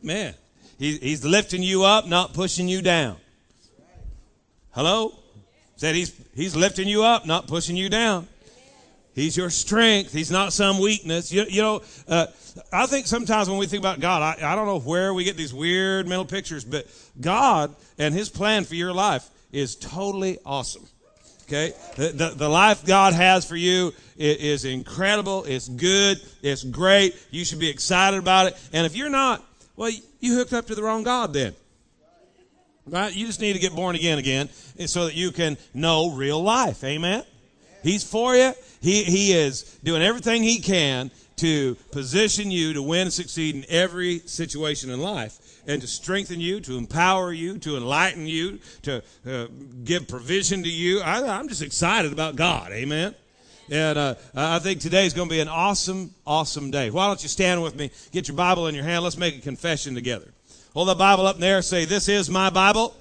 Amen. He, he's lifting you up, not pushing you down. Hello? Said he's, he's lifting you up, not pushing you down. He's your strength. He's not some weakness. You, you know, uh, I think sometimes when we think about God, I, I don't know where we get these weird mental pictures, but God and His plan for your life is totally awesome. Okay? The, the, the, life God has for you is, is incredible. It's good. It's great. You should be excited about it. And if you're not, well, you hooked up to the wrong God then. Right? You just need to get born again again so that you can know real life. Amen? He's for you. He, he is doing everything he can to position you to win and succeed in every situation in life and to strengthen you, to empower you, to enlighten you, to uh, give provision to you. I, am just excited about God. Amen. And uh, I think today is going to be an awesome, awesome day. Why don't you stand with me? Get your Bible in your hand. Let's make a confession together. Hold the Bible up there. Say, This. Is my Bible.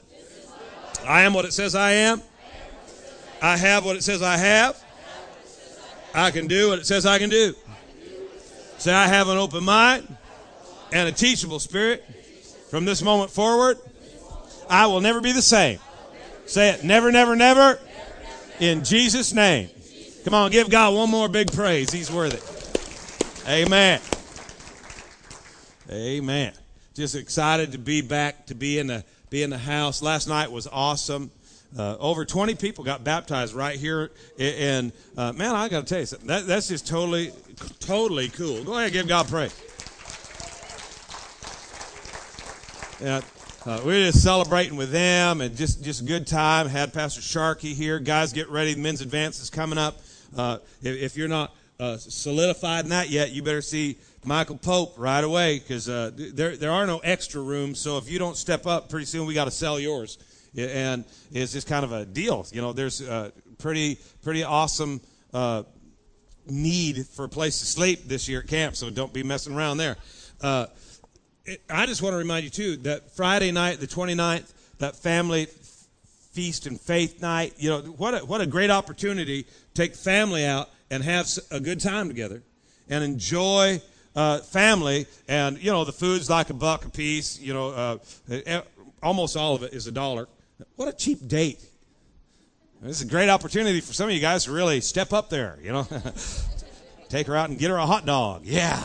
I am what it says I am. I have what it says I have. I can do what it says I can do. Say, I have an open mind and a teachable spirit. From this moment forward, I will never be the same. Say it, never, never, never. In Jesus' name. Come on, give God one more big praise. He's worth it. Amen. Amen. Just excited to be back, to be in the be in the house. Last night was awesome. Uh, over 20 people got baptized right here. And uh, man, I got to tell you something. That, that's just totally, totally cool. Go ahead, give God praise. Yeah, uh, we're just celebrating with them and just just a good time. Had Pastor Sharkey here. Guys, get ready. The men's advance is coming up. Uh, if, if, you're not uh, solidified in that yet, you better see Michael Pope right away because uh, there there are no extra rooms. So if you don't step up, pretty soon we got to sell yours. And it's just kind of a deal. You know, there's a pretty pretty awesome uh, need for a place to sleep this year at camp. So don't be messing around there. Uh, I just want to remind you, too, that Friday night, the 29th, that family feast and faith night, you know, what a, what a great opportunity take family out and have a good time together and enjoy uh, family. And, you know, the food's like a buck a piece, you know, uh, almost all of it is a dollar. What a cheap date. This is a great opportunity for some of you guys to really step up there, you know. Take her out and get her a hot dog. Yeah.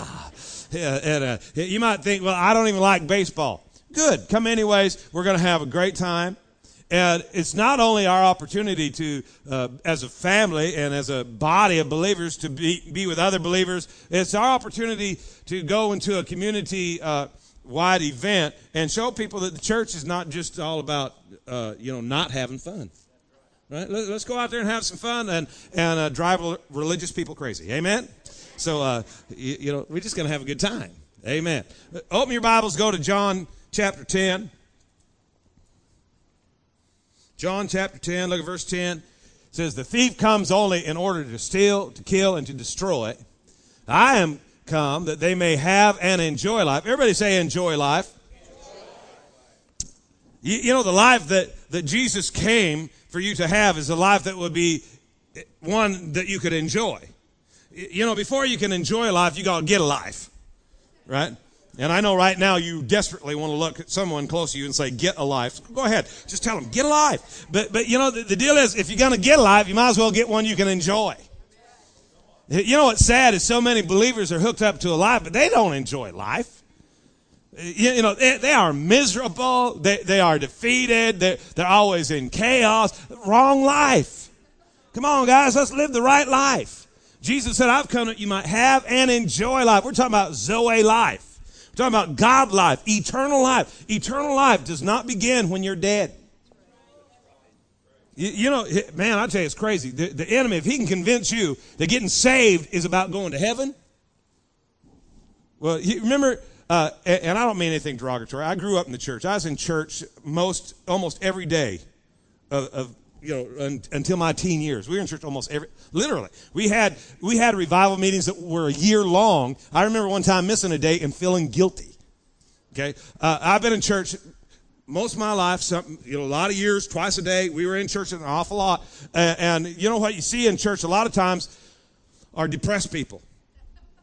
and uh, you might think, well, I don't even like baseball. Good. Come anyways. We're going to have a great time. And it's not only our opportunity to, uh, as a family and as a body of believers, to be, be with other believers. It's our opportunity to go into a community uh, wide event and show people that the church is not just all about, uh, you know, not having fun. Right? Let's go out there and have some fun and, and uh, drive religious people crazy. Amen? So, uh, you, you, know, we're just going to have a good time. Amen. Open your Bibles, go to John chapter 10. John chapter 10, look at verse 10. It says, The thief comes only in order to steal, to kill, and to destroy. I am come that they may have and enjoy life. Everybody say, enjoy life. You, you know, the life that, that Jesus came for you to have is a life that would be one that you could enjoy. You know, before you can enjoy life, you got to get a life, right? And I know right now you desperately want to look at someone close to you and say, get a life. Go ahead. Just tell them, get a life. But, but you know, the, the deal is, if you're going to get a life, you might as well get one you can enjoy. You know what's sad is so many believers are hooked up to a life, but they don't enjoy life. You know, they, they are miserable. They, they are defeated. They're, they're always in chaos. Wrong life. Come on, guys. Let's live the right life. Jesus said, I've come that you might have and enjoy life. We're talking about Zoe life. Talking about God life, eternal life. Eternal life does not begin when you're dead. You, you know, man, I tell you, it's crazy. The, the enemy, if he can convince you that getting saved is about going to heaven, well, you remember, uh, and I don't mean anything derogatory. I grew up in the church. I was in church most, almost every day of, of you know, un, until my teen years. We were in church almost every, literally. We had, we had revival meetings that were a year long. I remember one time missing a day and feeling guilty. Okay. Uh, I've been in church most of my life, some, you know, a lot of years, twice a day. We were in church an awful lot. And you know what you see in church a lot of times are depressed people.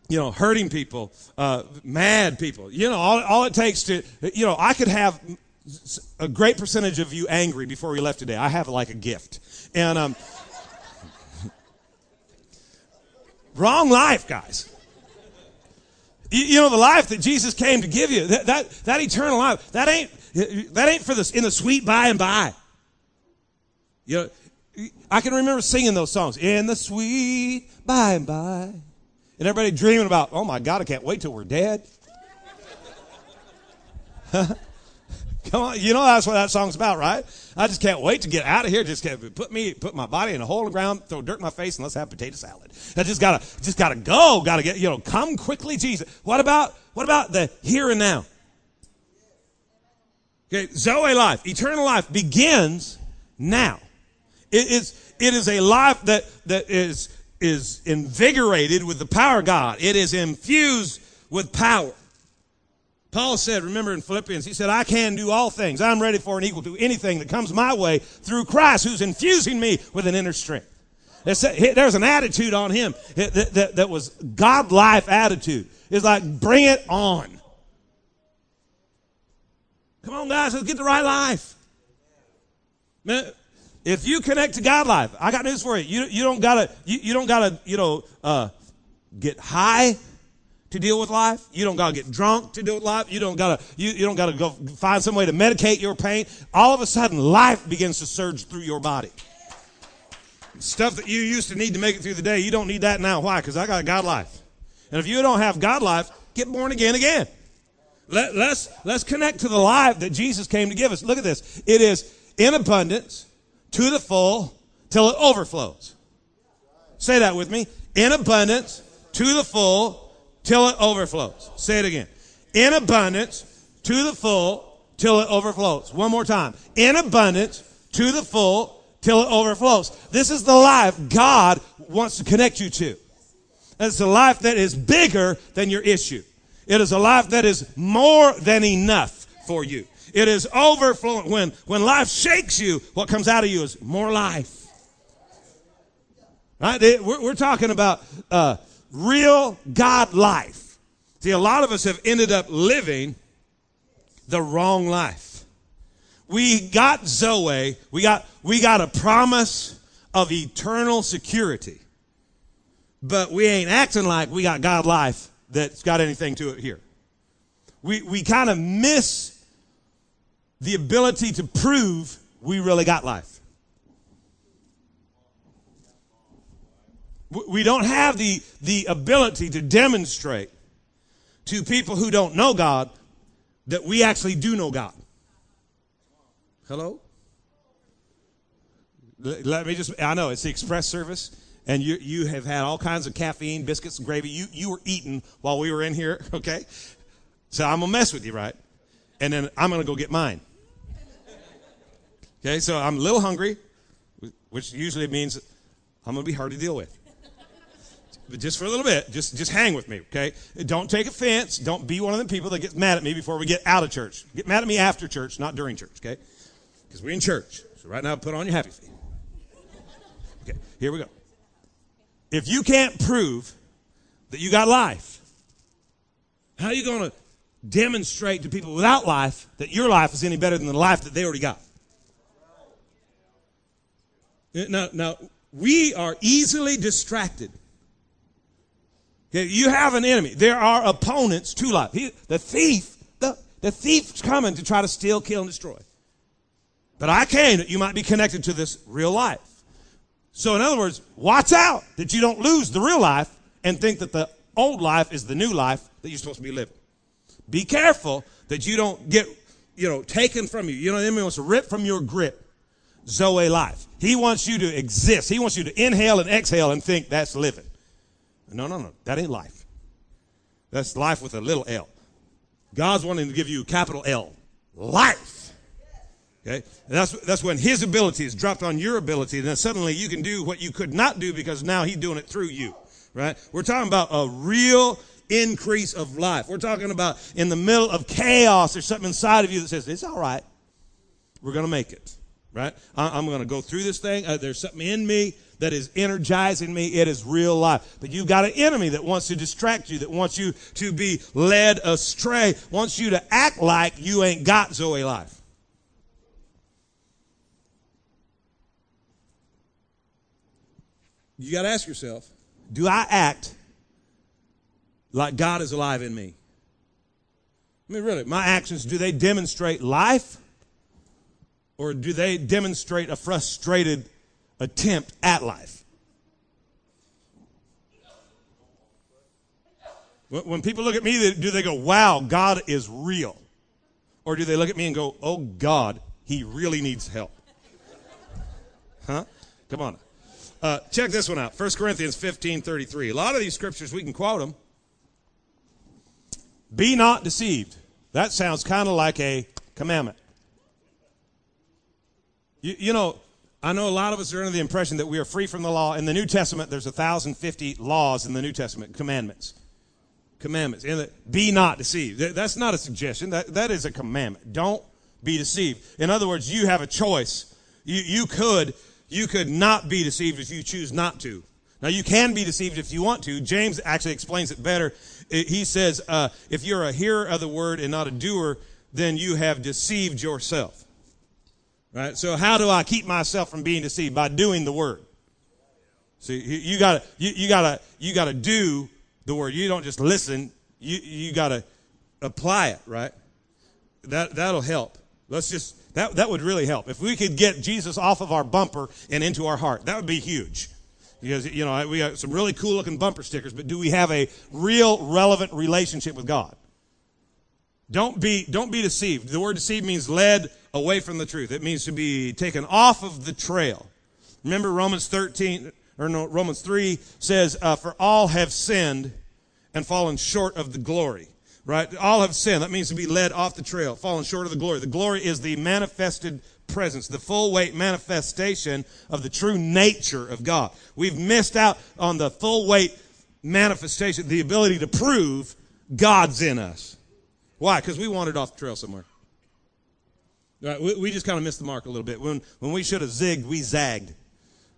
you know, hurting people, uh, mad people. You know, all, all it takes to, you know, I could have a great percentage of you angry before we left today. I have like a gift. And, um, wrong life, guys. You, you, know, the life that Jesus came to give you, that, that, that eternal life, that ain't, that ain't for this, in the sweet by and by. You know, I can remember singing those songs, in the sweet by and by. And everybody dreaming about, oh my God, I can't wait till we're dead. Come on, you know that's what that song's about, right? I just can't wait to get out of here. Just put me, put my body in a hole in the ground, throw dirt in my face, and let's have potato salad. I just gotta, just gotta go, gotta get, you know, come quickly, Jesus. What about, what about the here and now? Okay, Zoe life, eternal life begins now. It is, it is a life that, that is, is invigorated with the power of God. It is infused with power. Paul said, remember in Philippians, he said, I can do all things. I'm ready for and equal to anything that comes my way through Christ who's infusing me with an inner strength. There's an attitude on him that, that, that was God life attitude. It's like, bring it on. Come on, guys, let's get the right life. Man, if you connect to God life, I got news for you. You, you don't gotta, you, you don't gotta, you know, uh, get high to deal with life. You don't gotta get drunk to deal with life. You don't gotta, you, you don't gotta go find some way to medicate your pain. All of a sudden, life begins to surge through your body. Stuff that you used to need to make it through the day, you don't need that now. Why? Because I got God life. And if you don't have God life, get born again again. Let, let's, let's connect to the life that Jesus came to give us. Look at this. It is in abundance to the full till it overflows. Say that with me. In abundance to the full till it overflows. Say it again. In abundance to the full till it overflows. One more time. In abundance to the full till it overflows. This is the life God wants to connect you to. It's a life that is bigger than your issue. It is a life that is more than enough for you. It is overflowing. When, when life shakes you, what comes out of you is more life. Right? We're, we're talking about uh, real God life. See, a lot of us have ended up living the wrong life. We got Zoe. We got, we got a promise of eternal security. But we ain't acting like we got God life that's got anything to it here. We, we kind of miss the ability to prove we really got life. We don't have the, the ability to demonstrate to people who don't know God that we actually do know God. Hello? Let me just, I know it's the express service, and you, you have had all kinds of caffeine, biscuits, and gravy. You, you were eating while we were in here, okay? So I'm going to mess with you, right? And then I'm going to go get mine. Okay, so I'm a little hungry, which usually means I'm going to be hard to deal with. Just for a little bit, just, just hang with me, okay? Don't take offense. Don't be one of them people that gets mad at me before we get out of church. Get mad at me after church, not during church, okay? Because we're in church. So right now, put on your happy feet. Okay, here we go. If you can't prove that you got life, how are you going to demonstrate to people without life that your life is any better than the life that they already got? Eh, now, now we are easily distracted. You have an enemy. There are opponents to life. He, the thief, the, the thief's coming to try to steal, kill, and destroy. But I came that you might be connected to this real life. So, in other words, watch out that you don't lose the real life and think that the old life is the new life that you're supposed to be living. Be careful that you don't get, you know, taken from you. You know, the enemy wants to rip from your grip Zoe life. He wants you to exist. He wants you to inhale and exhale and think that's living. No, no, no. That ain't life. That's life with a little L. God's wanting to give you capital L. Life. Okay? That's, that's when his ability is dropped on your ability. And then suddenly you can do what you could not do because now he's doing it through you. Right? We're talking about a real increase of life. We're talking about in the middle of chaos, there's something inside of you that says, it's all right. We're going to make it right? I, am going to go through this thing. Uh, there's something in me that is energizing me. It is real life. But you've got an enemy that wants to distract you, that wants you to be led astray, wants you to act like you ain't got Zoe life. You got to ask yourself do I act like God is alive in me? I mean, really, my actions, do they demonstrate life? Or do they demonstrate a frustrated attempt at life? When people look at me, do they go, wow, God is real? Or do they look at me and go, oh, God, he really needs help? Huh? Come on. Uh, check this one out 1 Corinthians 15 33. A lot of these scriptures, we can quote them. Be not deceived. That sounds kind of like a commandment. You, you, know, I know a lot of us are under the impression that we are free from the law. In the New Testament, there's 1,050 laws in the New Testament, commandments. Commandments. And be not deceived. That's not a suggestion. That, that is a commandment. Don't be deceived. In other words, you have a choice. You, you could you could not be deceived if you choose not to. Now, you can be deceived if you want to. James actually explains it better. He says, uh, if you're a hearer of the word and not a doer, then you have deceived yourself. Right? So, how do I keep myself from being deceived? By doing the word. See, you gotta, you, you gotta, you gotta do the word. You don't just listen. You, you gotta apply it, right? That, that'll help. Let's just, that, that would really help. If we could get Jesus off of our bumper and into our heart, that would be huge. Because, you know, we got some really cool looking bumper stickers, but do we have a real relevant relationship with God? Don't be, don't be deceived. The word deceived means led away from the truth. It means to be taken off of the trail. Remember Romans 13, or no, Romans 3 says, uh, for all have sinned and fallen short of the glory right? All have sinned. That means to be led off the trail, fallen short of the glory. The glory is the manifested presence, the full weight manifestation of the true nature of God. We've missed out on the full weight manifestation, the ability to prove God's in us. Why? Because we wandered off the trail somewhere. Right? We, we just kind of missed the mark a little bit. When, when we should have zigged, we zagged.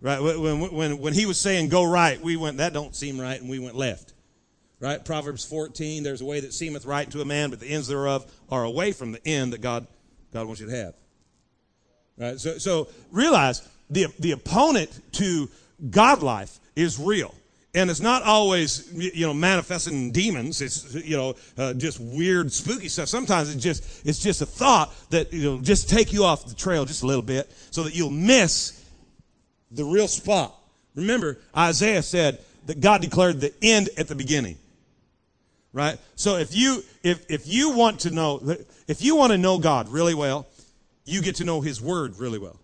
Right? When, when, when he was saying go right, we went, that don't seem right, and we went left. Right? Proverbs 14, there's a way that seemeth right to a man, but the ends thereof are away from the end that God, God wants you to have. Right? So, so realize the, the opponent to God life is real. And it's not always, you know, manifesting demons. It's, you know, uh, just weird, spooky stuff. Sometimes it's just, it's just a thought that, you know, just take you off the trail just a little bit so that you'll miss the real spot. Remember, Isaiah said that God declared the end at the beginning right? So if you if if you want to know if you want to know God really well, you get to know His Word really well.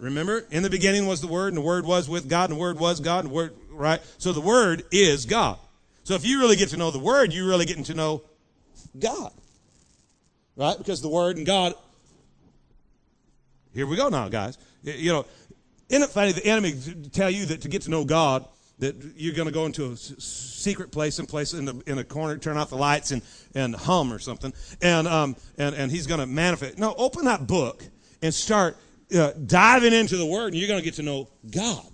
Remember, in the beginning was the Word, and the Word was with God, and the Word was God, and the Word right. So the Word is God. So if you really get to know the Word, you really getting to know God, right? Because the Word and God. Here we go now, guys. You know, isn't it funny? The enemy tell you that to get to know God that you're going to go into a secret place and place in, the, in a corner, turn off the lights and, and hum or something. And, um, and, and he's going to manifest. No, open that book and start uh, diving into the word and you're going to get to know God.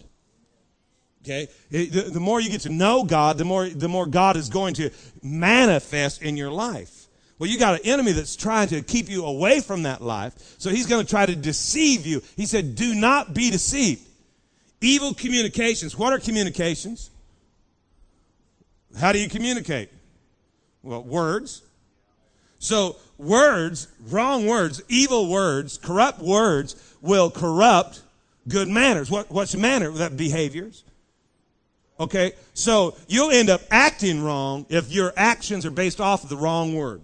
Okay? The, the more you get to know God, the more, the more God is going to manifest in your life. Well, you got an enemy that's trying to keep you away from that life. So he's going to try to deceive you. He said, do not be deceived. Evil communications. What are communications? How do you communicate? Well, words. So, words, wrong words, evil words, corrupt words will corrupt good manners. What, what's manner? That behaviors. Okay? So, you'll end up acting wrong if your actions are based off of the wrong word.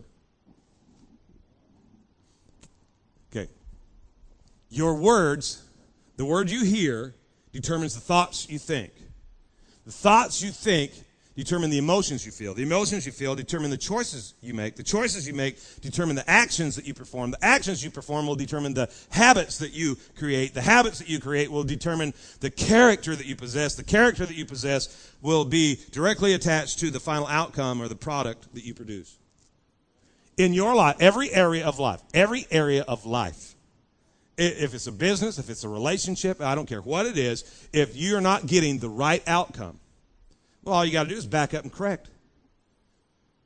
Okay. Your words, the word you hear, determines the thoughts you think. The thoughts you think determine the emotions you feel. The emotions you feel determine the choices you make. The choices you make determine the actions that you perform. The actions you perform will determine the habits that you create. The habits that you create will determine the character that you possess. The character that you possess will be directly attached to the final outcome or the product that you produce. In your life, every area of life, every area of life if it's a business, if it's a relationship, I don't care what it is, if you're not getting the right outcome, well, all you got to do is back up and correct.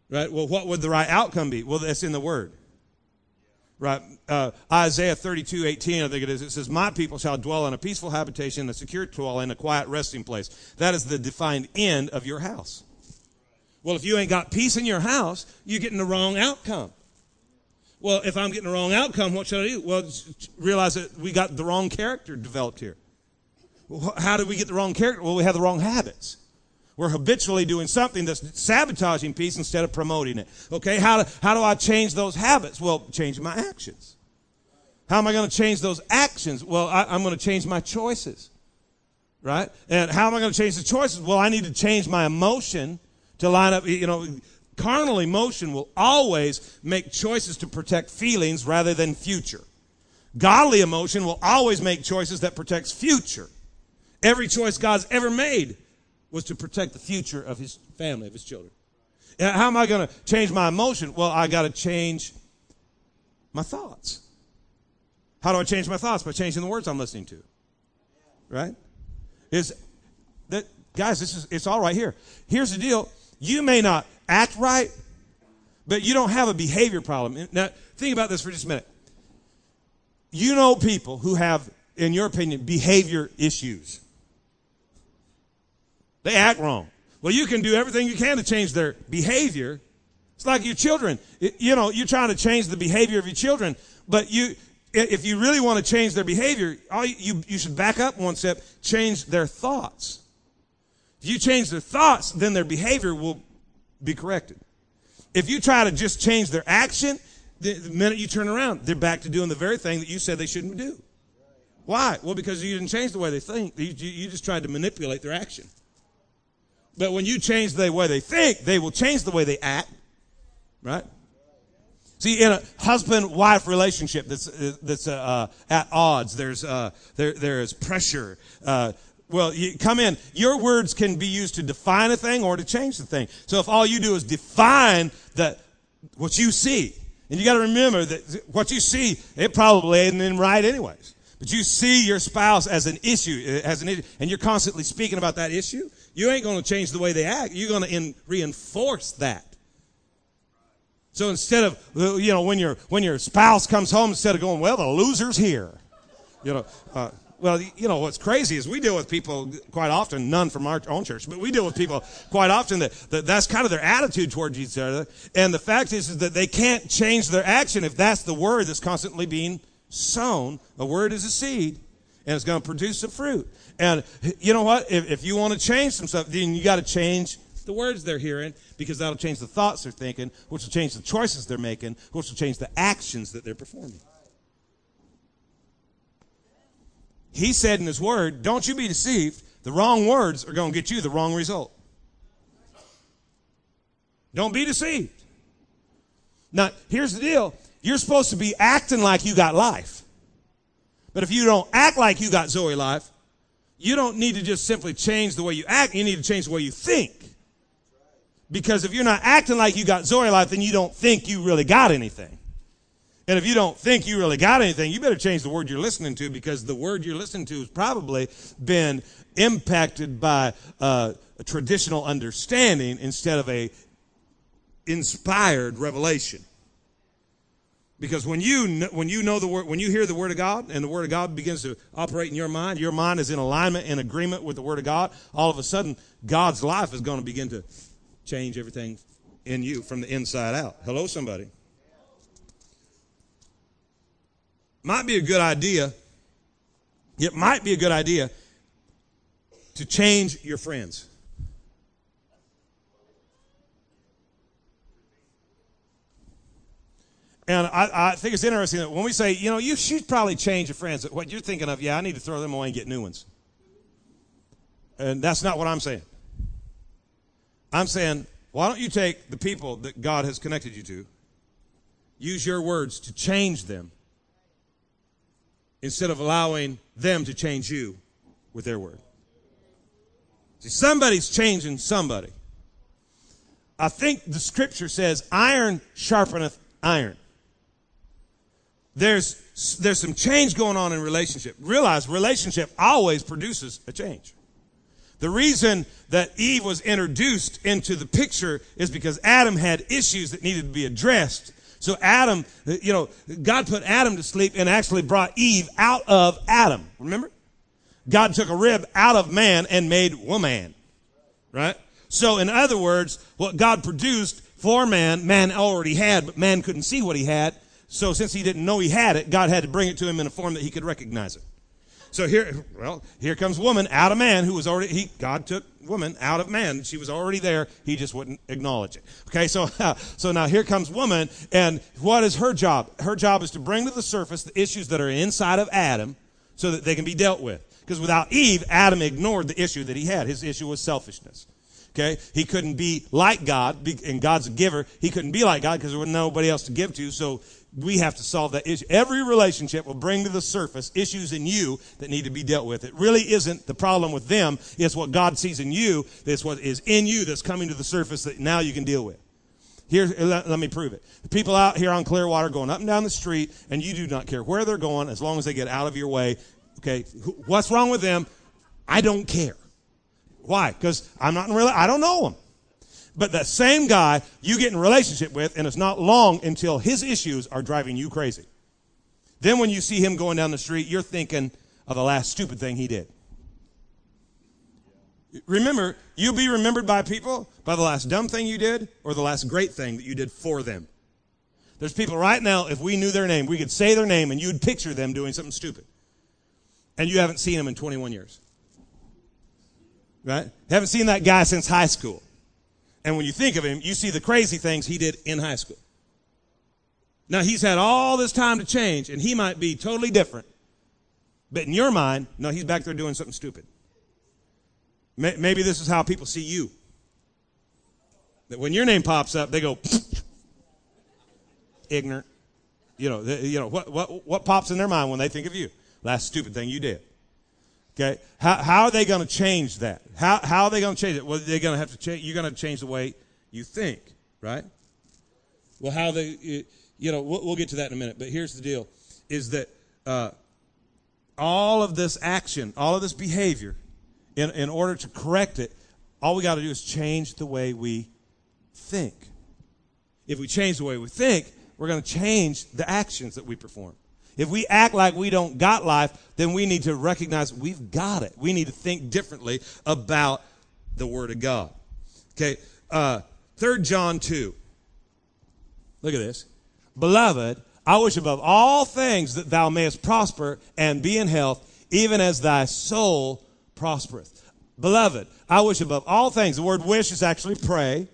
Right? Well, what would the right outcome be? Well, that's in the Word. Right? Uh, Isaiah 32, 18, I think it is. It says, My people shall dwell in a peaceful habitation, a secure dwelling, in a quiet resting place. That is the defined end of your house. Well, if you ain't got peace in your house, you're getting the wrong outcome. Well, if I'm getting the wrong outcome, what should I do? Well, realize that we got the wrong character developed here. How did we get the wrong character? Well, we have the wrong habits. We're habitually doing something that's sabotaging peace instead of promoting it. Okay, how do, how do I change those habits? Well, change my actions. How am I going to change those actions? Well, I, I'm going to change my choices. Right? And how am I going to change the choices? Well, I need to change my emotion to line up, you know, carnal emotion will always make choices to protect feelings rather than future. Godly emotion will always make choices that protects future. Every choice God's ever made was to protect the future of his family, of his children. How am I going to change my emotion? Well, I got to change my thoughts. How do I change my thoughts? By changing the words I'm listening to. Right? Is that guys, this is it's all right here. Here's the deal. You may not act right, but you don't have a behavior problem. Now, think about this for just a minute. You know people who have, in your opinion, behavior issues. They act wrong. Well, you can do everything you can to change their behavior. It's like your children. You know, you're trying to change the behavior of your children, but you, if you really want to change their behavior, you, you should back up one step, change their thoughts. If you change their thoughts, then their behavior will be corrected. If you try to just change their action, the, the minute you turn around, they're back to doing the very thing that you said they shouldn't do. Why? Well, because you didn't change the way they think. You, you just tried to manipulate their action. But when you change the way they think, they will change the way they act. Right? See, in a husband-wife relationship that's that's uh, at odds, there's uh, there there is pressure. Uh, well, you come in. Your words can be used to define a thing or to change the thing. So if all you do is define that what you see, and you got to remember that what you see, it probably ain't right anyways. But you see your spouse as an issue, as an issue, and you're constantly speaking about that issue. You ain't going to change the way they act. You're going to reinforce that. So instead of, you know, when your, when your spouse comes home, instead of going, well, the loser's here, you know, uh, well, you know, what's crazy is we deal with people quite often, none from our own church, but we deal with people quite often that, that that's kind of their attitude towards each other. And the fact is, is that they can't change their action if that's the word that's constantly being sown. A word is a seed, and it's going to produce a fruit. And you know what? If, if you want to change some stuff, then you got to change the words they're hearing because that'll change the thoughts they're thinking, which will change the choices they're making, which will change the actions that they're performing. He said in his word, don't you be deceived. The wrong words are going to get you the wrong result. Don't be deceived. Now, here's the deal. You're supposed to be acting like you got life. But if you don't act like you got Zoe life, you don't need to just simply change the way you act. You need to change the way you think. Because if you're not acting like you got Zoe life, then you don't think you really got anything. And if you don't think you really got anything, you better change the word you're listening to because the word you're listening to has probably been impacted by uh, a traditional understanding instead of a inspired revelation. Because when you when you know the word, when you hear the word of God, and the word of God begins to operate in your mind, your mind is in alignment and agreement with the word of God. All of a sudden, God's life is going to begin to change everything in you from the inside out. Hello, somebody. might be a good idea. It might be a good idea to change your friends. And I, I, think it's interesting that when we say, you know, you should probably change your friends, what you're thinking of, yeah, I need to throw them away and get new ones. And that's not what I'm saying. I'm saying, why don't you take the people that God has connected you to, use your words to change them instead of allowing them to change you with their word. See, somebody's changing somebody. I think the scripture says, iron sharpeneth iron. There's there's some change going on in relationship. Realize relationship always produces a change. The reason that Eve was introduced into the picture is because Adam had issues that needed to be addressed. So Adam, you know, God put Adam to sleep and actually brought Eve out of Adam. Remember? God took a rib out of man and made woman. Right? So in other words, what God produced for man, man already had, but man couldn't see what he had. So since he didn't know he had it, God had to bring it to him in a form that he could recognize it. So here, well, here comes woman out of man who was already, he, God took woman out of man. She was already there. He just wouldn't acknowledge it. Okay. So, uh, so now here comes woman. And what is her job? Her job is to bring to the surface the issues that are inside of Adam so that they can be dealt with. Because without Eve, Adam ignored the issue that he had. His issue was selfishness. Okay? He couldn't be like God, and God's a giver. He couldn't be like God because there was nobody else to give to. So we have to solve that issue. Every relationship will bring to the surface issues in you that need to be dealt with. It really isn't the problem with them. It's what God sees in you. It's what is in you that's coming to the surface that now you can deal with. Here, uh, let, let me prove it. The people out here on Clearwater going up and down the street, and you do not care where they're going as long as they get out of your way. Okay, what's wrong with them? I don't care. Why? Because I'm not really, I don't know them. But that same guy you get in relationship with, and it's not long until his issues are driving you crazy. Then when you see him going down the street, you're thinking of the last stupid thing he did. Remember, you'll be remembered by people by the last dumb thing you did or the last great thing that you did for them. There's people right now, if we knew their name, we could say their name and you'd picture them doing something stupid. And you haven't seen them in 21 years. Right? Haven't seen that guy since high school. And when you think of him, you see the crazy things he did in high school. Now he's had all this time to change and he might be totally different. But in your mind, no, he's back there doing something stupid. Maybe this is how people see you. That when your name pops up, they go, ignorant. You know, you know what, what, what pops in their mind when they think of you? Last stupid thing you did. Okay, how, how are they going to change that? How, how are they going to change it? Well, they're going to have to change. You're going to change the way you think, right? Well, how they, you know, we'll, we'll get to that in a minute. But here's the deal: is that uh, all of this action, all of this behavior, in in order to correct it, all we got to do is change the way we think. If we change the way we think, we're going to change the actions that we perform. If we act like we don't got life, then we need to recognize we've got it. We need to think differently about the Word of God. Okay, uh, 3 John 2. Look at this. Beloved, I wish above all things that thou mayest prosper and be in health, even as thy soul prospereth. Beloved, I wish above all things. The word wish is actually pray.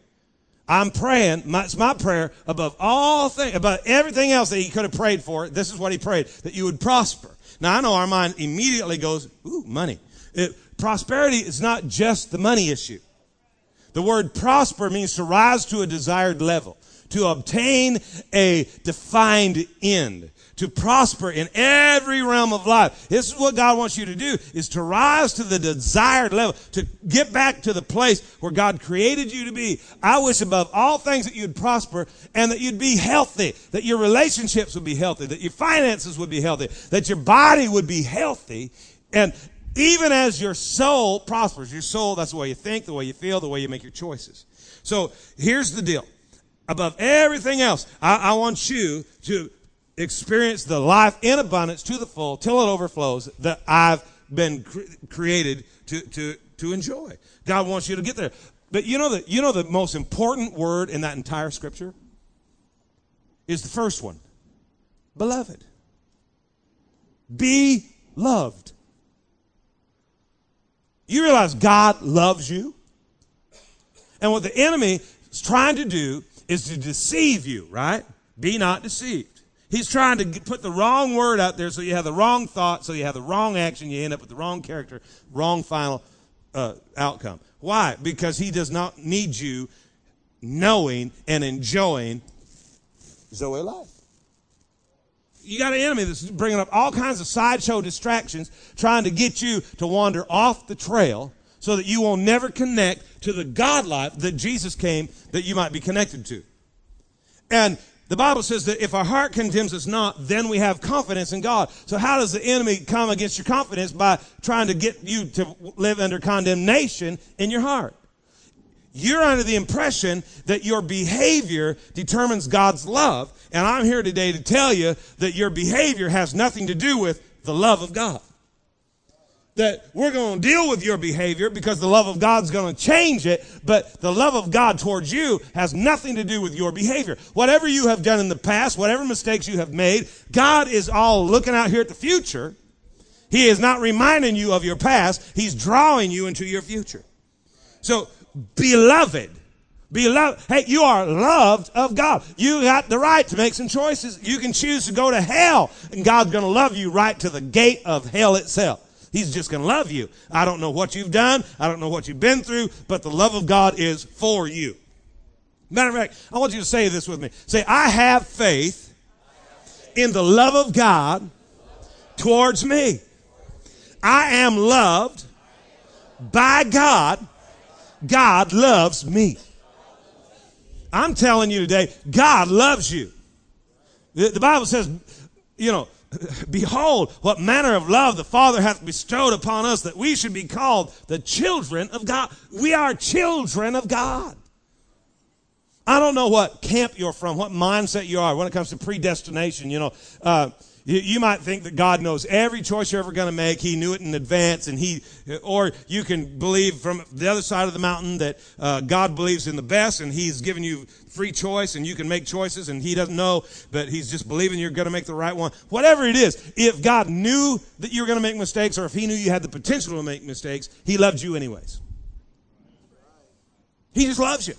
I'm praying, my, it's my prayer above all things, above everything else that he could have prayed for. This is what he prayed, that you would prosper. Now I know our mind immediately goes, ooh, money. It, prosperity is not just the money issue. The word prosper means to rise to a desired level, to obtain a defined end to prosper in every realm of life. This is what God wants you to do is to rise to the desired level, to get back to the place where God created you to be. I wish above all things that you'd prosper and that you'd be healthy, that your relationships would be healthy, that your finances would be healthy, that your body would be healthy. And even as your soul prospers, your soul, that's the way you think, the way you feel, the way you make your choices. So here's the deal. Above everything else, I, I want you to experience the life in abundance to the full till it overflows that I've been cre- created to, to, to enjoy. God wants you to get there. But you know that you know the most important word in that entire scripture is the first one. Beloved. Be loved. You realize God loves you? And what the enemy is trying to do is to deceive you, right? Be not deceived. He's trying to put the wrong word out there so you have the wrong thought, so you have the wrong action, you end up with the wrong character, wrong final uh, outcome. Why? Because he does not need you knowing and enjoying Zoe life. You got an enemy that's bringing up all kinds of sideshow distractions, trying to get you to wander off the trail so that you will never connect to the God life that Jesus came that you might be connected to. And the Bible says that if our heart condemns us not, then we have confidence in God. So how does the enemy come against your confidence? By trying to get you to live under condemnation in your heart. You're under the impression that your behavior determines God's love. And I'm here today to tell you that your behavior has nothing to do with the love of God that we're going to deal with your behavior because the love of God's going to change it, but the love of God towards you has nothing to do with your behavior. Whatever you have done in the past, whatever mistakes you have made, God is all looking out here at the future. He is not reminding you of your past. He's drawing you into your future. So, beloved, beloved, hey, you are loved of God. You got the right to make some choices. You can choose to go to hell, and God's going to love you right to the gate of hell itself. He's just going to love you. I don't know what you've done. I don't know what you've been through, but the love of God is for you. Matter of fact, I want you to say this with me. Say, I have faith in the love of God towards me. I am loved by God. God loves me. I'm telling you today, God loves you. The, the Bible says, you know, Behold, what manner of love the Father hath bestowed upon us that we should be called the children of God. We are children of God. I don't know what camp you're from, what mindset you are when it comes to predestination. You know, uh, you, might think that God knows every choice you're ever going to make. He knew it in advance, and He, or you can believe from the other side of the mountain that uh, God believes in the best, and He's given you free choice, and you can make choices, and He doesn't know, but He's just believing you're going to make the right one. Whatever it is, if God knew that you were going to make mistakes, or if He knew you had the potential to make mistakes, He loved you anyways. He just loves you.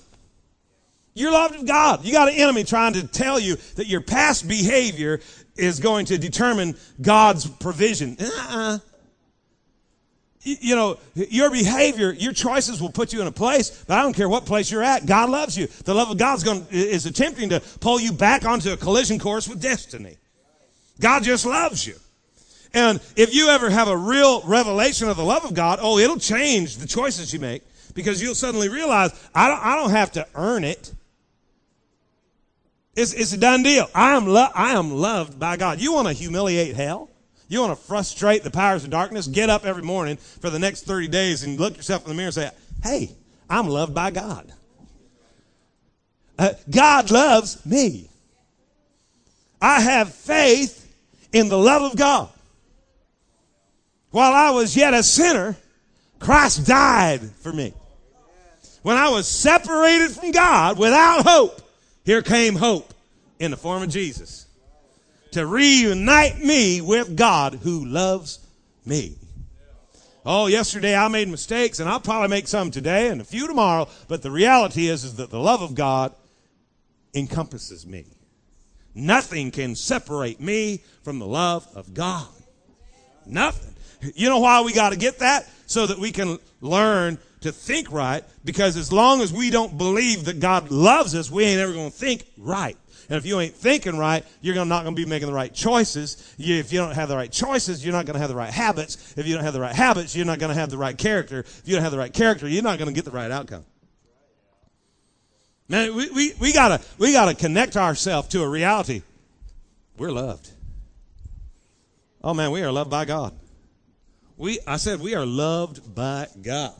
You're loved of God. You got an enemy trying to tell you that your past behavior is going to determine God's provision. Uh-uh. You know, your behavior, your choices will put you in a place, but I don't care what place you're at. God loves you. The love of God's going is attempting to pull you back onto a collision course with destiny. God just loves you. And if you ever have a real revelation of the love of God, oh, it'll change the choices you make because you'll suddenly realize I don't, I don't have to earn it. It's, it's a done deal. I am, lo- I am loved by God. You want to humiliate hell? You want to frustrate the powers of darkness? Get up every morning for the next 30 days and look yourself in the mirror and say, Hey, I'm loved by God. Uh, God loves me. I have faith in the love of God. While I was yet a sinner, Christ died for me. When I was separated from God without hope, here came hope in the form of Jesus to reunite me with God who loves me. Oh, yesterday I made mistakes and I'll probably make some today and a few tomorrow, but the reality is, is that the love of God encompasses me. Nothing can separate me from the love of God. Nothing. You know why we got to get that? So that we can learn to think right because as long as we don't believe that God loves us, we ain't ever going to think right. And if you ain't thinking right, you're not going to be making the right choices. You, if you don't have the right choices, you're not going to have the right habits. If you don't have the right habits, you're not going to have the right character. If you don't have the right character, you're not going to get the right outcome. Man, we, we, we gotta, we gotta connect ourselves to a reality. We're loved. Oh man, we are loved by God. We, I said we are loved by God.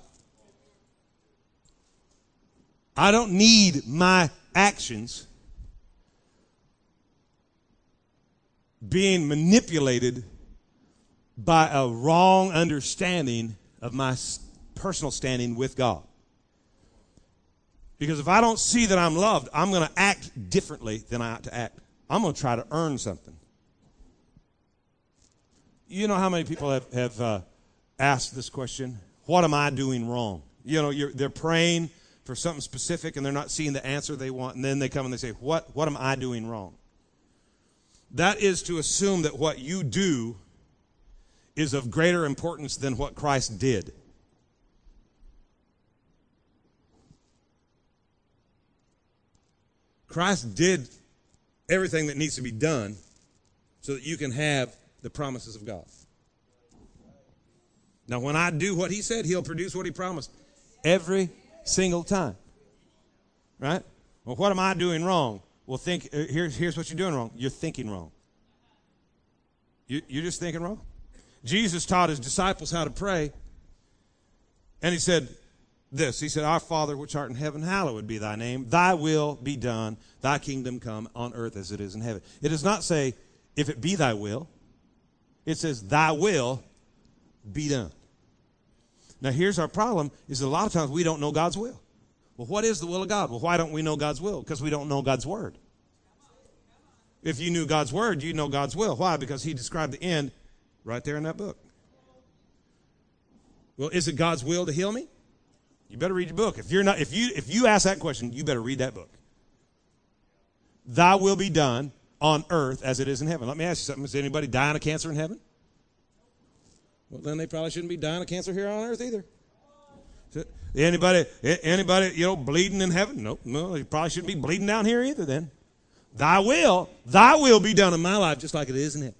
I don't need my actions being manipulated by a wrong understanding of my personal standing with God. Because if I don't see that I'm loved, I'm going to act differently than I ought to act. I'm going to try to earn something. You know how many people have, have uh, asked this question? What am I doing wrong? You know, they're praying for something specific and they're not seeing the answer they want, and then they come and they say, What, what am I doing wrong? That is to assume that what you do is of greater importance than what Christ did. Christ did everything that needs to be done so that you can have the promises of God. Now, when I do what he said, he'll produce what he promised every single time. Right? Well, what am I doing wrong? Well, think. Uh, here's here's what you're doing wrong. You're thinking wrong. You, you're just thinking wrong. Jesus taught his disciples how to pray, and he said this. He said, "Our Father which art in heaven, hallowed be thy name. Thy will be done. Thy kingdom come on earth as it is in heaven." It does not say, "If it be thy will." It says, "Thy will be done." Now, here's our problem: is a lot of times we don't know God's will. Well, what is the will of God? Well, why don't we know God's will? Because we don't know God's word. If you knew God's word, you know God's will. Why? Because He described the end right there in that book. Well, is it God's will to heal me? You better read your book. If you're not, if you if you ask that question, you better read that book. Thy will be done on earth as it is in heaven. Let me ask you something. Is anybody dying of cancer in heaven? Well, then they probably shouldn't be dying of cancer here on earth either. Anybody, anybody, you know, bleeding in heaven? Nope, no, you probably shouldn't be bleeding down here either then. Thy will, thy will be done in my life just like it is in it.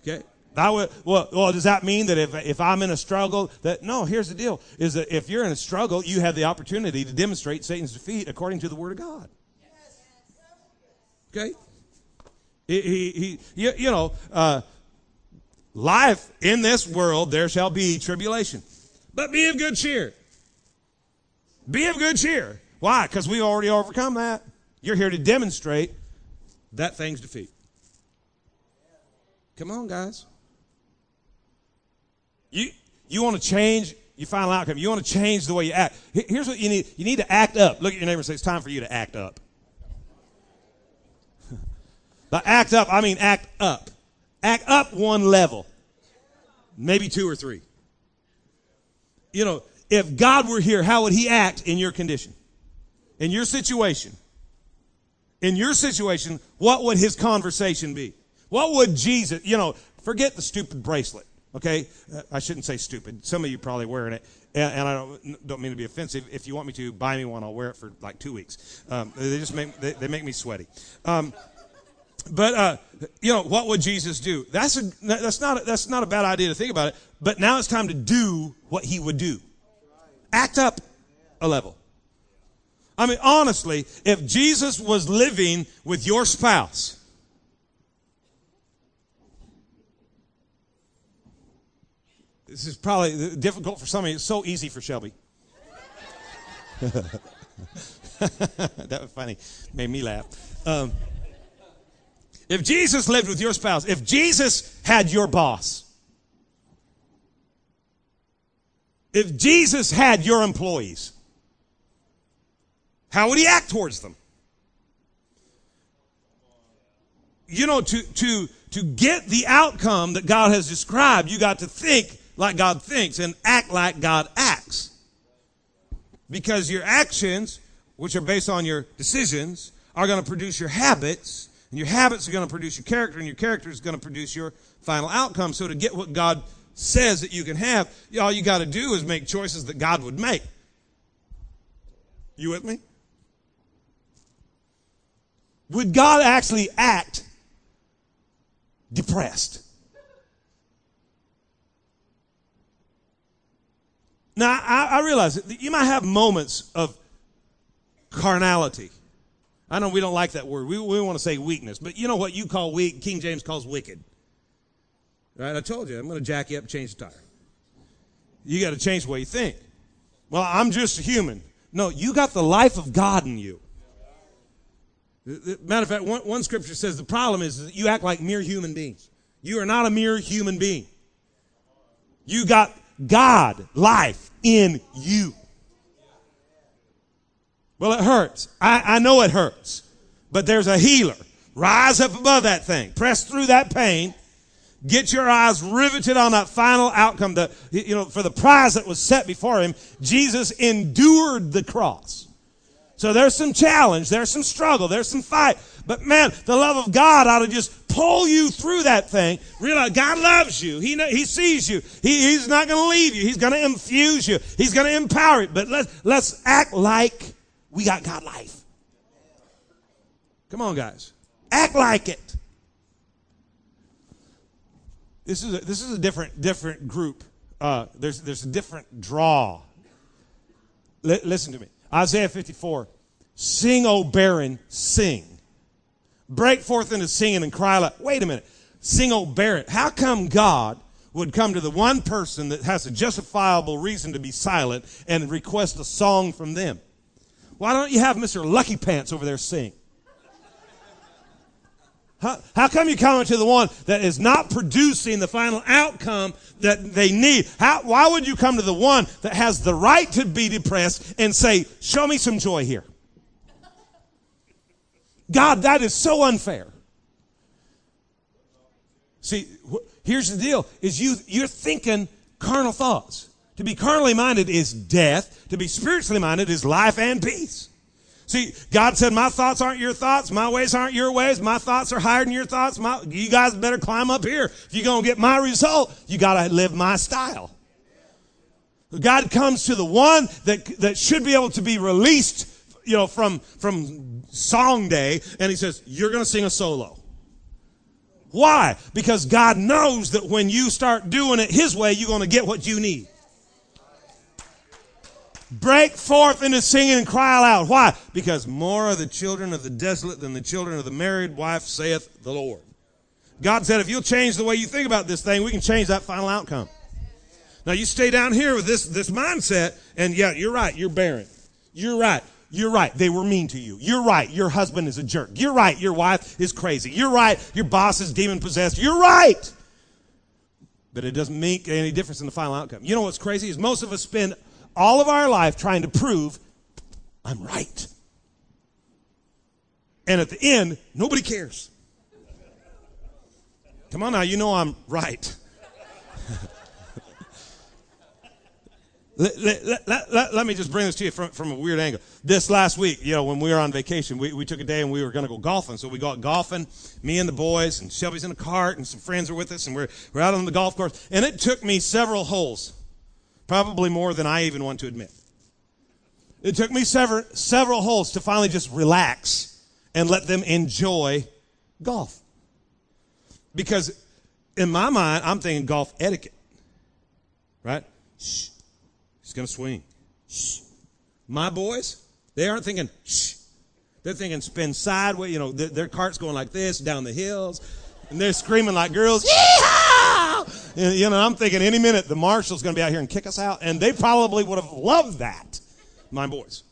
Okay? Thy will, well, well, does that mean that if, if I'm in a struggle, that, no, here's the deal, is that if you're in a struggle, you have the opportunity to demonstrate Satan's defeat according to the Word of God. Okay? He, he, he you, you know, uh, life in this world, there shall be tribulation. But be of good cheer. Be of good cheer. Why? Because we already overcome that. You're here to demonstrate that thing's defeat. Come on, guys. You you want to change your final outcome. You want to change the way you act. Here's what you need. You need to act up. Look at your neighbor and say, it's time for you to act up. By act up, I mean act up. Act up one level. Maybe two or three. You know, if God were here, how would he act in your condition? In your situation? In your situation, what would his conversation be? What would Jesus, you know, forget the stupid bracelet, okay? Uh, I shouldn't say stupid. Some of you probably wearing it, and, and I don't, don't, mean to be offensive. If you want me to, buy me one. I'll wear it for like two weeks. Um, they just make, they, they, make me sweaty. Um, but uh, you know what would Jesus do? That's a that's not a, that's not a bad idea to think about it. But now it's time to do what he would do. Act up a level. I mean, honestly, if Jesus was living with your spouse, this is probably difficult for some of you. It's so easy for Shelby. that was funny. Made me laugh. Um, if Jesus lived with your spouse, if Jesus had your boss, if Jesus had your employees, how would he act towards them? You know, to, to, to get the outcome that God has described, you got to think like God thinks and act like God acts. Because your actions, which are based on your decisions, are going to produce your habits, and your habits are going to produce your character, and your character is going to produce your final outcome. So to get what God says that you can have, all you got to do is make choices that God would make. You with me? Would God actually act depressed? Now, I, I realize that you might have moments of carnality. I know we don't like that word. We, we want to say weakness. But you know what you call weak, King James calls wicked. Right? I told you, I'm going to jack you up and change the tire. You got to change the way you think. Well, I'm just a human. No, you got the life of God in you. Matter of fact, one, one scripture says the problem is that you act like mere human beings. You are not a mere human being. You got God life in you. Well, it hurts. I, I know it hurts. But there's a healer. Rise up above that thing. Press through that pain. Get your eyes riveted on that final outcome. The, you know, for the prize that was set before him, Jesus endured the cross. So there's some challenge, there's some struggle, there's some fight. But man, the love of God ought to just pull you through that thing. Realize God loves you. He, he sees you. He, he's not going to leave you. He's going to infuse you. He's going to empower it. But let's, let's act like we got God life. Come on, guys. Act like it. This is a, this is a different different group. Uh, there's there's a different draw. L- listen to me. Isaiah 54 Sing, O barren, sing. Break forth into singing and cry out. Wait a minute. Sing, O barren. How come God would come to the one person that has a justifiable reason to be silent and request a song from them? Why don't you have Mr. Lucky Pants over there sing? How, how come you come to the one that is not producing the final outcome that they need? How, why would you come to the one that has the right to be depressed and say, show me some joy here? God, that is so unfair. See, here's the deal is you, you're thinking carnal thoughts. To be carnally minded is death. To be spiritually minded is life and peace. See, God said, my thoughts aren't your thoughts. My ways aren't your ways. My thoughts are higher than your thoughts. My, you guys better climb up here. If you're going to get my result, you got to live my style. God comes to the one that, that should be able to be released, you know, from, from song day, and he says, you're going to sing a solo. Why? Because God knows that when you start doing it his way, you're going to get what you need. Break forth into singing and cry aloud. Why? Because more are the children of the desolate than the children of the married wife, saith the Lord. God said, if you'll change the way you think about this thing, we can change that final outcome. Now you stay down here with this, this mindset, and yeah, you're right, you're barren. You're right. You're right. They were mean to you. You're right. Your husband is a jerk. You're right. Your wife is crazy. You're right. Your boss is demon possessed. You're right. But it doesn't make any difference in the final outcome. You know what's crazy is most of us spend all of our life trying to prove I'm right. And at the end, nobody cares. Come on now, you know I'm right. let, let, let, let, me just bring this to you from, from a weird angle. This last week, you know, when we were on vacation, we, we took a day and we were going to go golfing. So we got golfing, me and the boys, and Shelby's in a cart, and some friends are with us, and we're, we're out on the golf course. And it took me several holes Probably more than I even want to admit. It took me several, several holes to finally just relax and let them enjoy golf. Because in my mind, I'm thinking golf etiquette. Right? Shh. He's going to swing. Shh. My boys, they aren't thinking, shh. They're thinking spin sideways. You know, their, their cart's going like this down the hills. And they're screaming like girls. Yeehaw! You know, I'm thinking any minute the marshal's going to be out here and kick us out. And they probably would have loved that, my boys.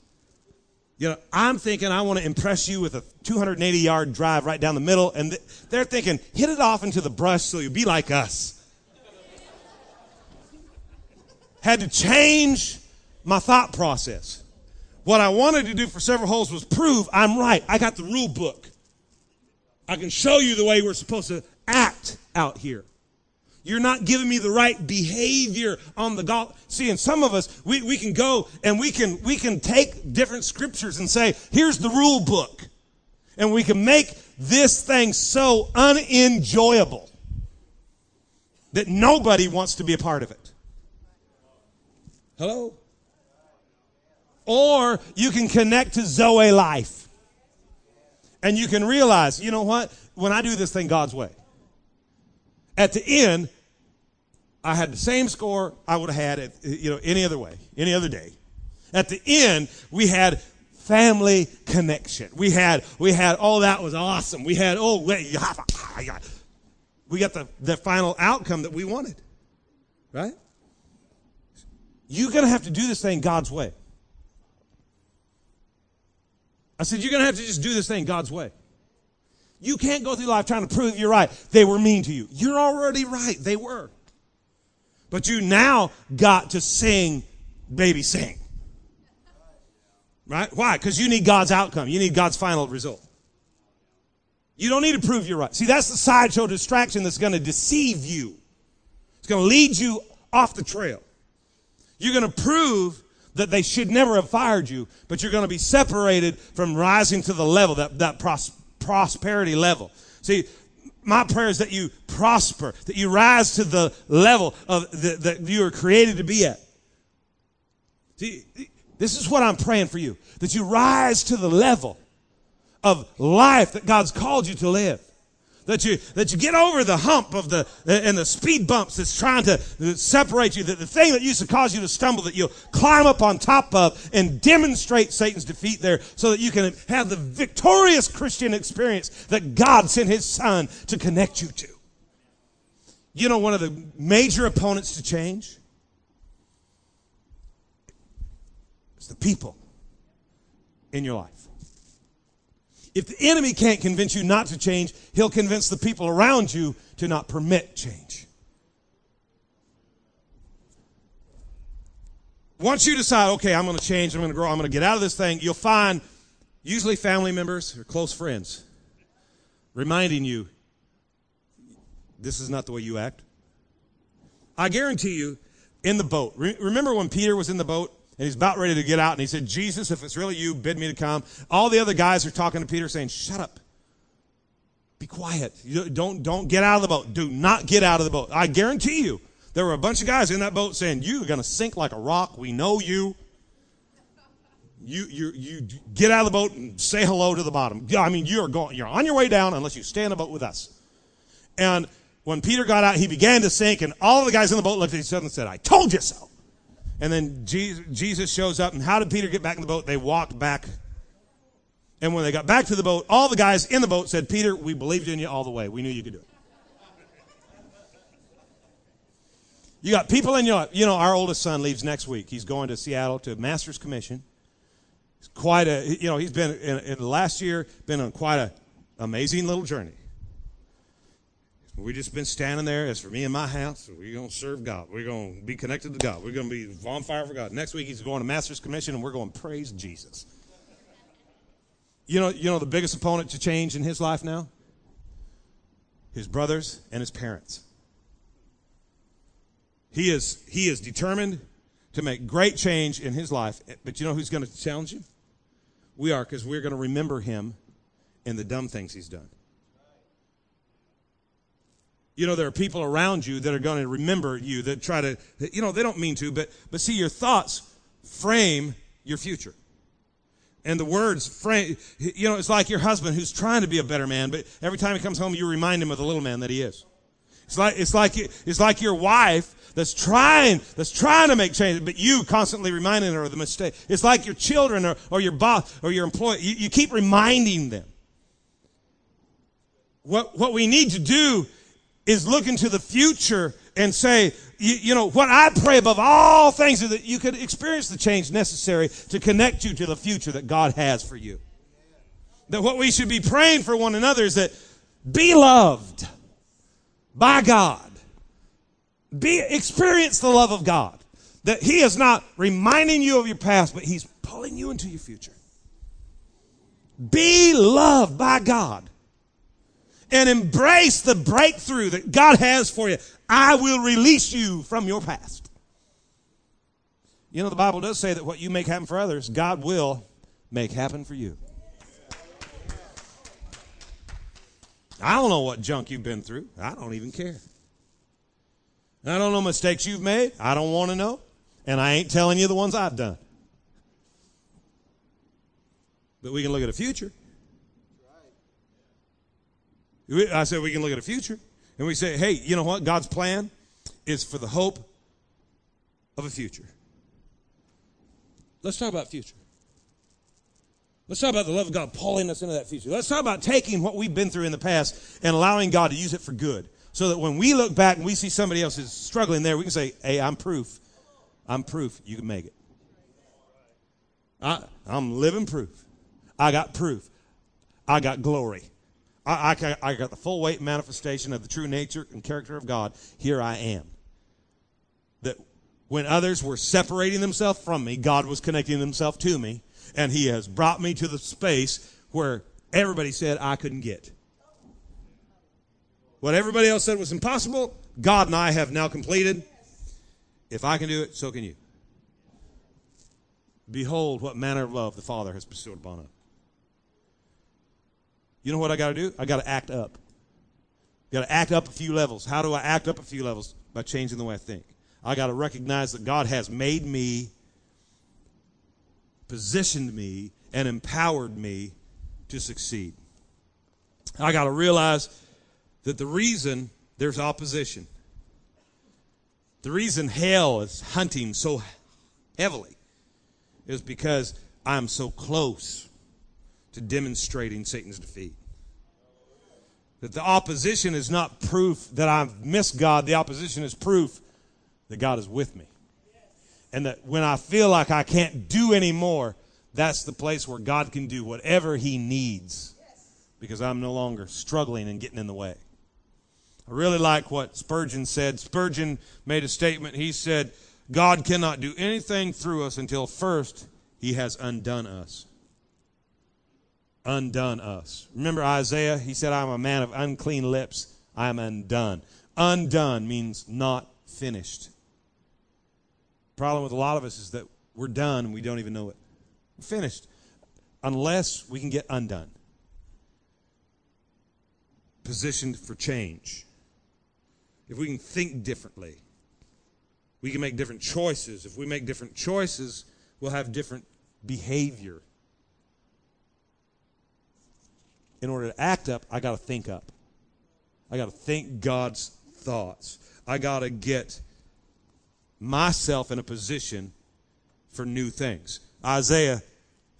You know, I'm thinking I want to impress you with a 280 yard drive right down the middle. And they're thinking, hit it off into the brush so you'll be like us. Had to change my thought process. What I wanted to do for several holes was prove I'm right. I got the rule book. I can show you the way we're supposed to act out here. You're not giving me the right behavior on the golf. See, and some of us, we, we can go and we can, we can take different scriptures and say, here's the rule book. And we can make this thing so unenjoyable that nobody wants to be a part of it. Hello? Or you can connect to Zoe life. And you can realize, you know what? When I do this thing God's way, at the end, I had the same score I would have had it, you know, any other way, any other day. At the end, we had family connection. We had, we had, oh, that was awesome. We had, oh, wait, we got the, the final outcome that we wanted. Right? You're going to have to do this thing God's way. I said, you're going to have to just do this thing God's way. You can't go through life trying to prove you're right. They were mean to you. You're already right. They were. But you now got to sing, baby, sing. Right? Why? Because you need God's outcome. You need God's final result. You don't need to prove you're right. See, that's the sideshow distraction that's going to deceive you. It's going to lead you off the trail. You're going to prove that they should never have fired you, but you're going to be separated from rising to the level, that, that pros- prosperity level. See, my prayer is that you prosper, that you rise to the level of the, that you are created to be at. See, this is what I'm praying for you, that you rise to the level of life that God's called you to live That you, that you get over the hump of the, and the speed bumps that's trying to separate you. That the thing that used to cause you to stumble, that you'll climb up on top of and demonstrate Satan's defeat there so that you can have the victorious Christian experience that God sent his son to connect you to. You know, one of the major opponents to change is the people in your life. If the enemy can't convince you not to change, he'll convince the people around you to not permit change. Once you decide, okay, I'm going to change, I'm going to grow, I'm going to get out of this thing, you'll find usually family members or close friends reminding you, this is not the way you act. I guarantee you, in the boat, remember when Peter was in the boat and he's about ready to get out and he said, Jesus, if it's really you, bid me to come. All the other guys are talking to Peter saying, shut up. Be quiet. You don't, don't get out of the boat. Do not get out of the boat. I guarantee you, there were a bunch of guys in that boat saying, you are going to sink like a rock. We know you. You, you, you get out of the boat and say hello to the bottom. I mean, you're going, you're on your way down unless you stay in the boat with us. And when Peter got out, he began to sink, and all the guys in the boat looked at each other and said, I told you so. And then Jesus shows up, and how did Peter get back in the boat? They walked back. And when they got back to the boat, all the guys in the boat said, Peter, we believed in you all the way. We knew you could do it. You got people in your. You know, our oldest son leaves next week. He's going to Seattle to Master's Commission. It's quite a, you know, he's been, in, in the last year, been on quite a amazing little journey. We've just been standing there. As for me and my house, we're going to serve God. We're going to be connected to God. We're going to be on fire for God. Next week, he's going to Master's Commission, and we're going to praise Jesus. You know, you know the biggest opponent to change in his life now? His brothers and his parents. He is, he is determined to make great change in his life. But you know who's going to challenge him? We are, because we're going to remember him and the dumb things he's done you know, there are people around you that are going to remember you that try to, you know, they don't mean to, but, but see, your thoughts frame your future. And the words frame, you know, it's like your husband who's trying to be a better man, but every time he comes home, you remind him of the little man that he is. It's like, it's like, it's like your wife that's trying, that's trying to make changes, but you constantly reminding her of the mistake. It's like your children or, or your boss or your employee. You, you keep reminding them. What, what we need to do is look into the future and say, you, you, know, what I pray above all things is that you could experience the change necessary to connect you to the future that God has for you. That what we should be praying for one another is that be loved by God. Be, experience the love of God. That He is not reminding you of your past, but He's pulling you into your future. Be loved by God and embrace the breakthrough that God has for you. I will release you from your past. You know, the Bible does say that what you make happen for others, God will make happen for you. I don't know what junk you've been through. I don't even care. I don't know mistakes you've made. I don't want to know. And I ain't telling you the ones I've done. But we can look at a future. I said we can look at the future and we say, hey, you know what? God's plan is for the hope of a future. Let's talk about future. Let's talk about the love of God pulling us into that future. Let's talk about taking what we've been through in the past and allowing God to use it for good. So that when we look back and we see somebody else is struggling there, we can say, hey, I'm proof. I'm proof you can make it. I, I'm living proof. I got proof. I got glory. I, I, I got the full weight manifestation of the true nature and character of God. Here I am. That when others were separating themselves from me, God was connecting himself to me, and he has brought me to the space where everybody said I couldn't get. What everybody else said was impossible, God and I have now completed. If I can do it, so can you. Behold, what manner of love the Father has bestowed upon us. You know what I got to do? I got to act up. Got to act up a few levels. How do I act up a few levels? By changing the way I think. I got to recognize that God has made me, positioned me, and empowered me to succeed. I got to realize that the reason there's opposition, the reason hell is hunting so heavily, is because I'm so close to demonstrating Satan's defeat. That the opposition is not proof that I've missed God, the opposition is proof that God is with me. And that when I feel like I can't do anymore, that's the place where God can do whatever He needs because I'm no longer struggling and getting in the way. I really like what Spurgeon said. Spurgeon made a statement. He said, God cannot do anything through us until first He has undone us. Undone us. Remember Isaiah? He said, I'm a man of unclean lips. I am undone. Undone means not finished. problem with a lot of us is that we're done and we don't even know it. We're finished. Unless we can get undone positioned for change. If we can think differently, we can make different choices. If we make different choices, we'll have different behavior. In order to act up, I got to think up. I got to think God's thoughts. I got to get myself in a position for new things. Isaiah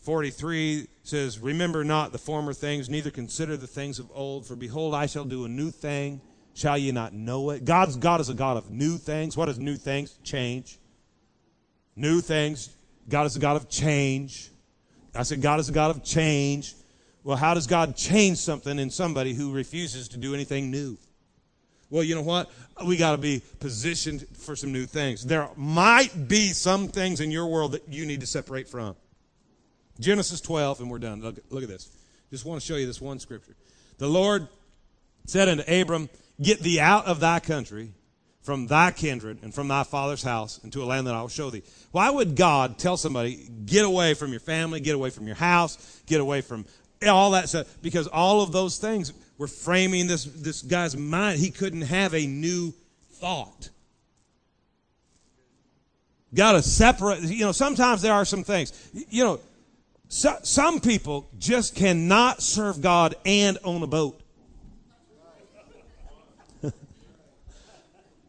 43 says, Remember not the former things, neither consider the things of old, for behold, I shall do a new thing. Shall ye not know it? God's God is a God of new things. What is new things? Change. New things. God is a God of change. I said, God is a God of change. Well, how does God change something in somebody who refuses to do anything new? Well, you know what? We got to be positioned for some new things. There might be some things in your world that you need to separate from. Genesis 12, and we're done. Look, look at this. Just want to show you this one scripture. The Lord said unto Abram, Get thee out of thy country, from thy kindred, and from thy father's house, into a land that I will show thee. Why would God tell somebody, get away from your family, get away from your house, get away from all that stuff? Because all of those things were framing this, this guy's mind. He couldn't have a new thought. Got to separate. You know, sometimes there are some things. You know, so, some people just cannot serve God and own a boat.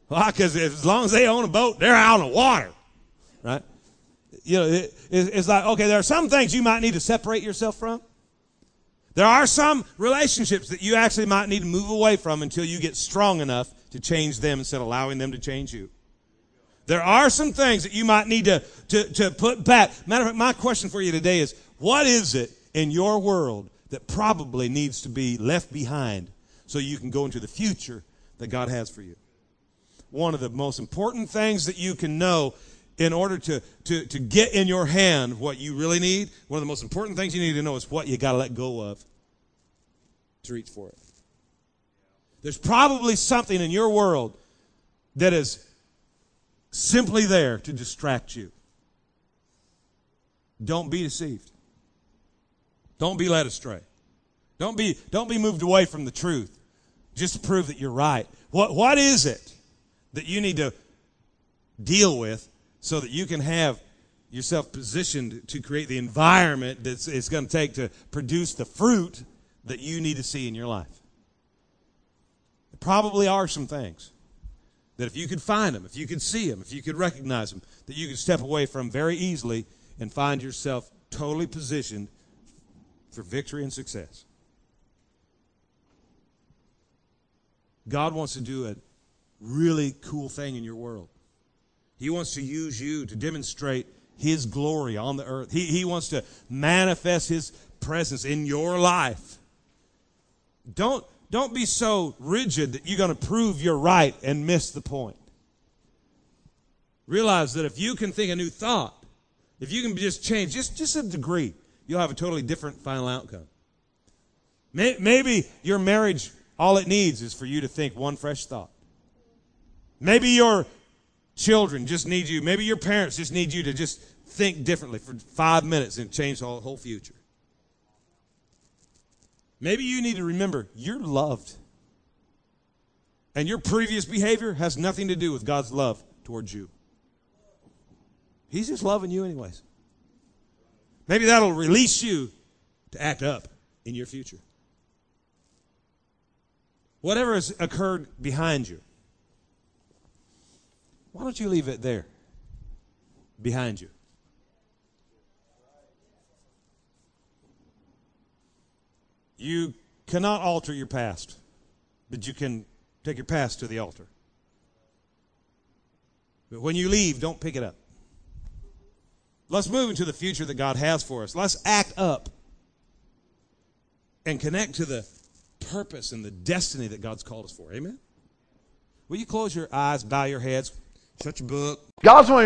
Why? Because as long as they own a boat, they're out on the water, right? You know, it, it's like okay, there are some things you might need to separate yourself from. There are some relationships that you actually might need to move away from until you get strong enough to change them instead of allowing them to change you. There are some things that you might need to, to, to put back. Matter of fact, my question for you today is what is it in your world that probably needs to be left behind so you can go into the future that God has for you? One of the most important things that you can know in order to, to, to get in your hand what you really need, one of the most important things you need to know is what you got to let go of to reach for it. There's probably something in your world that is simply there to distract you. Don't be deceived. Don't be led astray. Don't be, don't be moved away from the truth just to prove that you're right. What, what is it that you need to deal with so that you can have yourself positioned to create the environment that it's going to take to produce the fruit that you need to see in your life? There probably are some things that if you could find them, if you could see them, if you could recognize them, that you could step away from very easily and find yourself totally positioned for victory and success. God wants to do a really cool thing in your world. He wants to use you to demonstrate His glory on the earth. He, he wants to manifest His presence in your life. Don't, don't be so rigid that you're going to prove you're right and miss the point. Realize that if you can think a new thought, if you can just change just, just a degree, you'll have a totally different final outcome. Maybe your marriage, all it needs is for you to think one fresh thought. Maybe your children just need you, maybe your parents just need you to just think differently for five minutes and change the whole, future. Maybe you need to remember you're loved. And your previous behavior has nothing to do with God's love towards you. He's just loving you, anyways. Maybe that'll release you to act up in your future. whatever has occurred behind you, why don't you leave it there? Behind you. You cannot alter your past, but you can take your past to the altar. But when you leave, don't pick it up. Let's move into the future that God has for us. Let's act up and connect to the purpose and the destiny that God's called us for. Amen? Will you close your eyes, bow your heads, shut your book? God's only